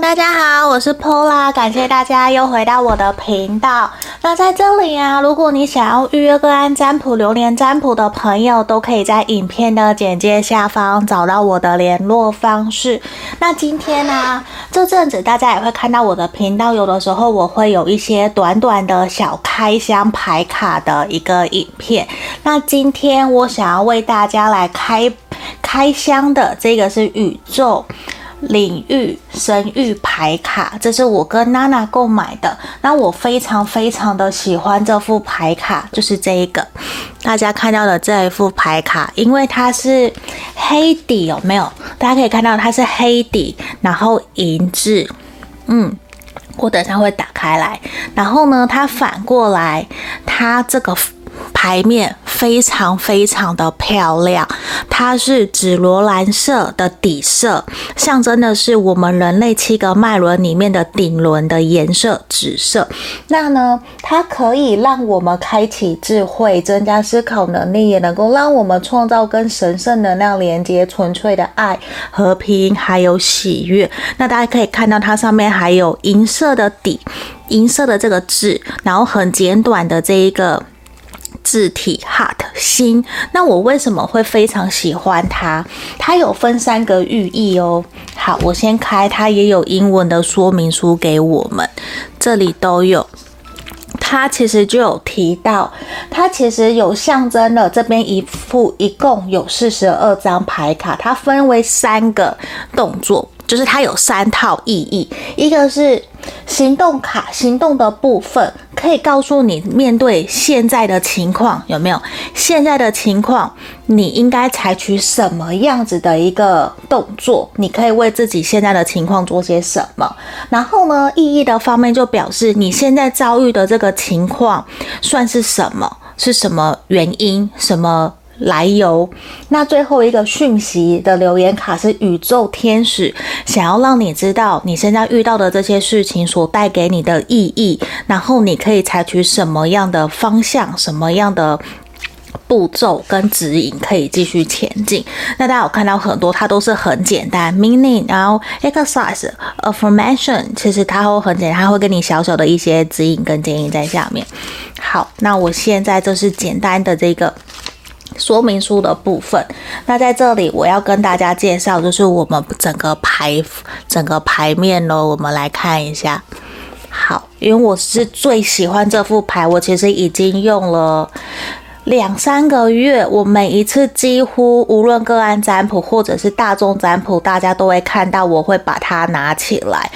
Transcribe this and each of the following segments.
大家好，我是 Pola，感谢大家又回到我的频道。那在这里啊，如果你想要预约个案占卜、流年占卜的朋友，都可以在影片的简介下方找到我的联络方式。那今天呢、这阵子大家也会看到我的频道，有的时候我会有一些短短的小开箱牌卡的一个影片。那今天我想要为大家来开开箱的这个是宇宙。领域神諭牌卡，这是我跟娜娜购买的。那我非常非常的喜欢这副牌卡，就是这一个大家看到的这一副牌卡，因为它是黑底，有没有？大家可以看到它是黑底，然后银质。嗯，我等下会打开来。然后呢，它反过来，它这个。牌面非常非常的漂亮，它是紫罗兰色的底色，象征的是我们人类七个脉轮里面的顶轮的颜色紫色。那呢，它可以让我们开启智慧，增加思考能力，也能够让我们创造跟神圣能量连接，纯粹的爱、和平还有喜悦。那大家可以看到，它上面还有银色的底，银色的这个字，然后很简短的这一个。字体 heart 心，那我为什么会非常喜欢它？它有分三个寓意哦。好，我先开，它也有英文的说明书给我们，这里都有。它其实就有提到，它其实有象征了这边一副一共有四十二张牌卡，它分为三个动作。就是它有三套意义，一个是行动卡，行动的部分可以告诉你面对现在的情况有没有？现在的情况，你应该采取什么样子的一个动作？你可以为自己现在的情况做些什么？然后呢，意义的方面就表示你现在遭遇的这个情况算是什么？是什么原因？什么？来由，那最后一个讯息的留言卡是宇宙天使想要让你知道你现在遇到的这些事情所带给你的意义，然后你可以采取什么样的方向、什么样的步骤跟指引，可以继续前进。那大家有看到很多，它都是很简单，meaning，然后 exercise affirmation，其实它会很简单，它会给你小小的一些指引跟建议在下面。好，那我现在就是简单的这个。说明书的部分，那在这里我要跟大家介绍，就是我们整个牌整个牌面咯，我们来看一下。好，因为我是最喜欢这副牌，我其实已经用了两三个月，我每一次几乎无论个案占卜或者是大众占卜，大家都会看到我会把它拿起来。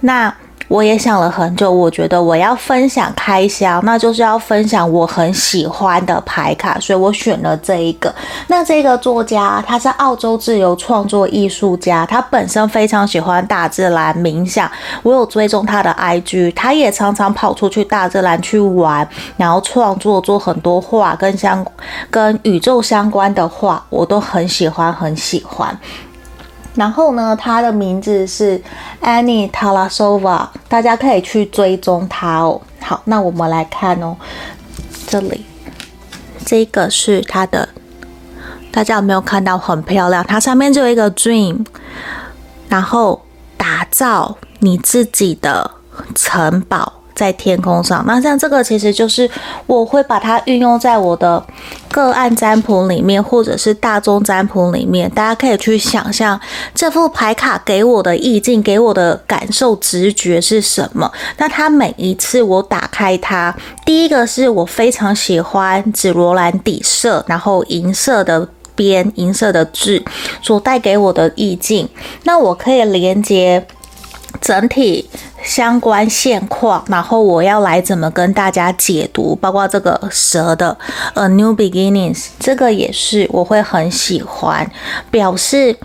那我也想了很久，我觉得我要分享开箱，那就是要分享我很喜欢的牌卡，所以我选了这一个。那这个作家他是澳洲自由创作艺术家，他本身非常喜欢大自然冥想，我有追踪他的 IG，他也常常跑出去大自然去玩，然后创作做很多画跟相跟宇宙相关的画，我都很喜欢很喜欢。然后呢，他的名字是 Annie Tala Sova，大家可以去追踪他哦。好，那我们来看哦，这里这个是他的，大家有没有看到很漂亮？它上面就有一个 Dream，然后打造你自己的城堡。在天空上，那像这个其实就是我会把它运用在我的个案占卜里面，或者是大众占卜里面。大家可以去想象这副牌卡给我的意境，给我的感受、直觉是什么。那它每一次我打开它，第一个是我非常喜欢紫罗兰底色，然后银色的边、银色的字所带给我的意境。那我可以连接。整体相关现况，然后我要来怎么跟大家解读，包括这个蛇的 A New Beginnings，这个也是我会很喜欢，表示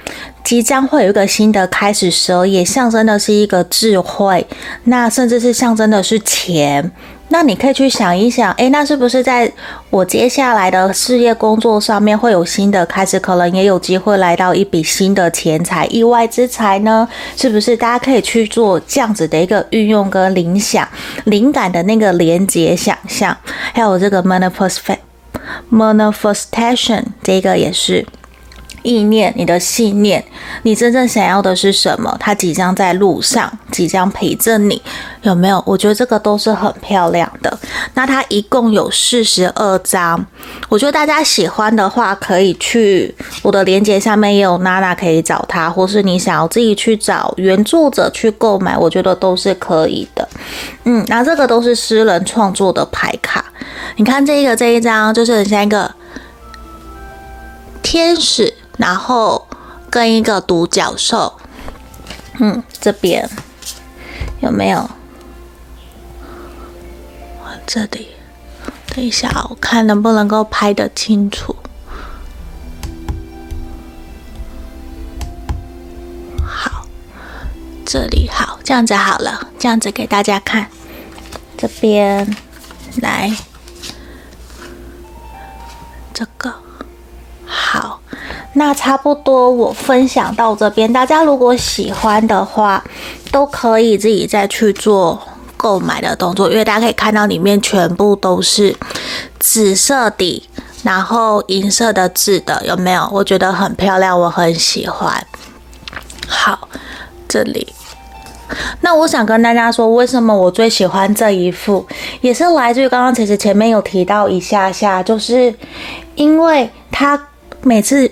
即将会有一个新的开始。蛇也象征的是一个智慧，那甚至是象征的是钱。那你可以去想一想，诶，那是不是在我接下来的事业工作上面会有新的开始，可能也有机会来到一笔新的钱财、意外之财呢？是不是？大家可以去做这样子的一个运用跟灵想、灵感的那个连接想象，还有这个 manifest manifestation，这个也是。意念、你的信念，你真正想要的是什么？它即将在路上，即将陪着你，有没有？我觉得这个都是很漂亮的。那它一共有四十二张，我觉得大家喜欢的话，可以去我的链接下面也有娜娜可以找他，或是你想要自己去找原作者去购买，我觉得都是可以的。嗯，那这个都是私人创作的牌卡。你看这个这一张，就是很像一个天使。然后跟一个独角兽，嗯，这边有没有？这里，等一下，我看能不能够拍得清楚。好，这里好，这样子好了，这样子给大家看。这边来，这个好。那差不多，我分享到这边，大家如果喜欢的话，都可以自己再去做购买的动作，因为大家可以看到里面全部都是紫色底，然后银色的字的，有没有？我觉得很漂亮，我很喜欢。好，这里，那我想跟大家说，为什么我最喜欢这一副，也是来自于刚刚其实前面有提到一下下，就是因为它每次。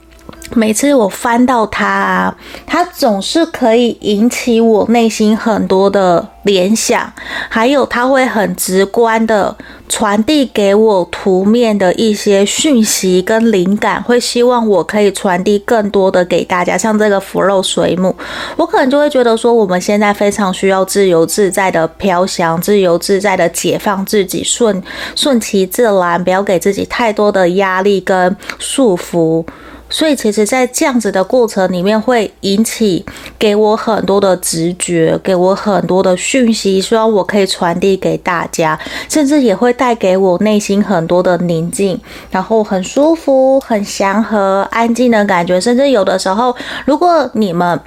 每次我翻到它，它总是可以引起我内心很多的联想，还有它会很直观的传递给我图面的一些讯息跟灵感，会希望我可以传递更多的给大家。像这个腐肉水母，我可能就会觉得说，我们现在非常需要自由自在的飘翔，自由自在的解放自己，顺顺其自然，不要给自己太多的压力跟束缚。所以，其实，在这样子的过程里面，会引起给我很多的直觉，给我很多的讯息，希望我可以传递给大家，甚至也会带给我内心很多的宁静，然后很舒服、很祥和、安静的感觉。甚至有的时候，如果你们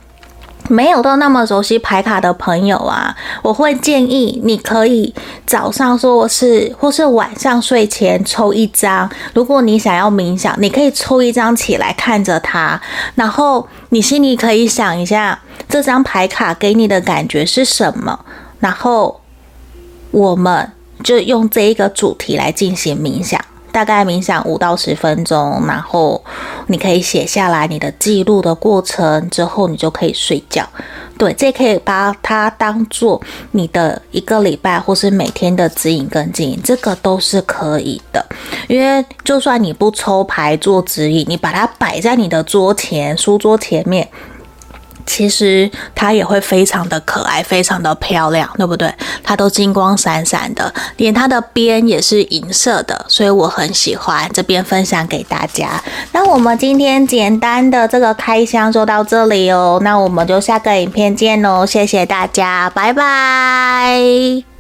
没有到那么熟悉牌卡的朋友啊，我会建议你可以早上说是，或是晚上睡前抽一张。如果你想要冥想，你可以抽一张起来看着它，然后你心里可以想一下这张牌卡给你的感觉是什么，然后我们就用这一个主题来进行冥想。大概冥想五到十分钟，然后你可以写下来你的记录的过程，之后你就可以睡觉。对，这可以把它当做你的一个礼拜或是每天的指引跟经营，这个都是可以的。因为就算你不抽牌做指引，你把它摆在你的桌前、书桌前面。其实它也会非常的可爱，非常的漂亮，对不对？它都金光闪闪的，连它的边也是银色的，所以我很喜欢。这边分享给大家。那我们今天简单的这个开箱就到这里哦，那我们就下个影片见喽，谢谢大家，拜拜。